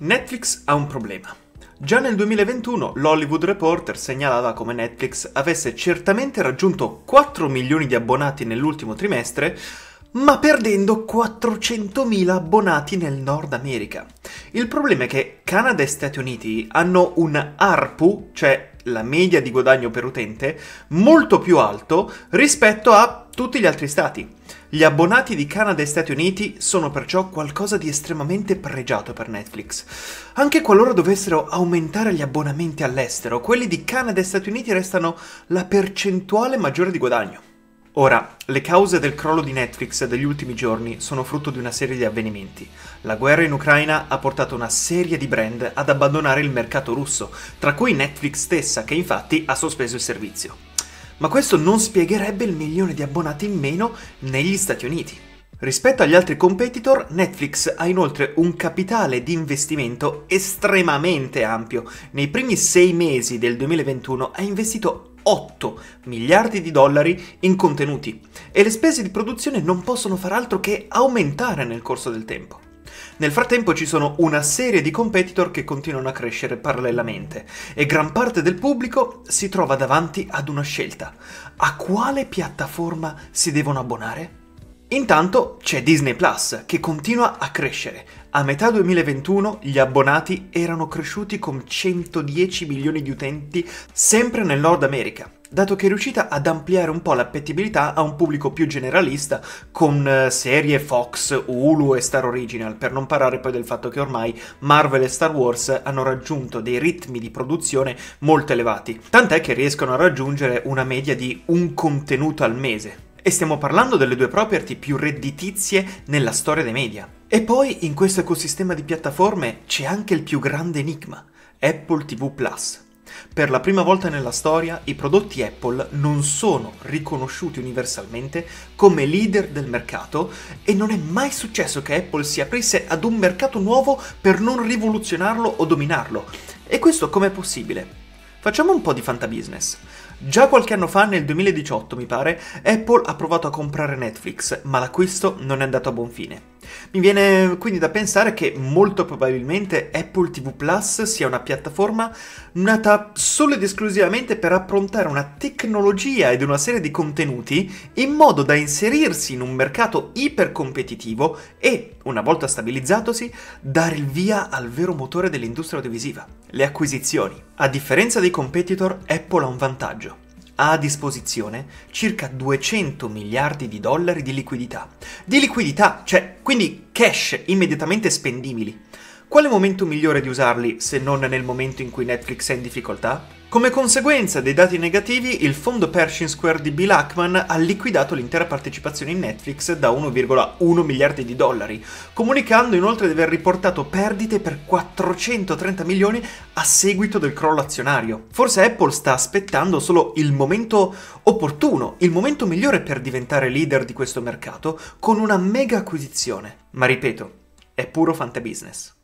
Netflix ha un problema. Già nel 2021 l'Hollywood Reporter segnalava come Netflix avesse certamente raggiunto 4 milioni di abbonati nell'ultimo trimestre, ma perdendo 400.000 abbonati nel Nord America. Il problema è che Canada e Stati Uniti hanno un ARPU, cioè la media di guadagno per utente, molto più alto rispetto a tutti gli altri stati. Gli abbonati di Canada e Stati Uniti sono perciò qualcosa di estremamente pregiato per Netflix. Anche qualora dovessero aumentare gli abbonamenti all'estero, quelli di Canada e Stati Uniti restano la percentuale maggiore di guadagno. Ora, le cause del crollo di Netflix degli ultimi giorni sono frutto di una serie di avvenimenti. La guerra in Ucraina ha portato una serie di brand ad abbandonare il mercato russo, tra cui Netflix stessa, che infatti ha sospeso il servizio ma questo non spiegherebbe il milione di abbonati in meno negli Stati Uniti. Rispetto agli altri competitor, Netflix ha inoltre un capitale di investimento estremamente ampio. Nei primi sei mesi del 2021 ha investito 8 miliardi di dollari in contenuti e le spese di produzione non possono far altro che aumentare nel corso del tempo. Nel frattempo ci sono una serie di competitor che continuano a crescere parallelamente e gran parte del pubblico si trova davanti ad una scelta. A quale piattaforma si devono abbonare? Intanto c'è Disney Plus che continua a crescere. A metà 2021 gli abbonati erano cresciuti con 110 milioni di utenti sempre nel Nord America dato che è riuscita ad ampliare un po' l'appetibilità a un pubblico più generalista con eh, serie Fox, Hulu e Star Original, per non parlare poi del fatto che ormai Marvel e Star Wars hanno raggiunto dei ritmi di produzione molto elevati, tant'è che riescono a raggiungere una media di un contenuto al mese. E stiamo parlando delle due property più redditizie nella storia dei media. E poi in questo ecosistema di piattaforme c'è anche il più grande enigma, Apple TV Plus. Per la prima volta nella storia i prodotti Apple non sono riconosciuti universalmente come leader del mercato e non è mai successo che Apple si aprisse ad un mercato nuovo per non rivoluzionarlo o dominarlo. E questo com'è possibile? Facciamo un po' di fantabusiness. Già qualche anno fa, nel 2018 mi pare, Apple ha provato a comprare Netflix, ma l'acquisto non è andato a buon fine. Mi viene quindi da pensare che molto probabilmente Apple TV Plus sia una piattaforma nata solo ed esclusivamente per approntare una tecnologia ed una serie di contenuti in modo da inserirsi in un mercato ipercompetitivo e, una volta stabilizzatosi, dare il via al vero motore dell'industria audiovisiva, le acquisizioni. A differenza dei competitor, Apple ha un vantaggio ha a disposizione circa 200 miliardi di dollari di liquidità. Di liquidità, cioè quindi cash immediatamente spendibili. Quale momento migliore di usarli se non nel momento in cui Netflix è in difficoltà? Come conseguenza dei dati negativi, il fondo Pershing Square di Bill Ackman ha liquidato l'intera partecipazione in Netflix da 1,1 miliardi di dollari, comunicando inoltre di aver riportato perdite per 430 milioni a seguito del crollo azionario. Forse Apple sta aspettando solo il momento opportuno, il momento migliore per diventare leader di questo mercato con una mega acquisizione. Ma ripeto, è puro fantabusiness.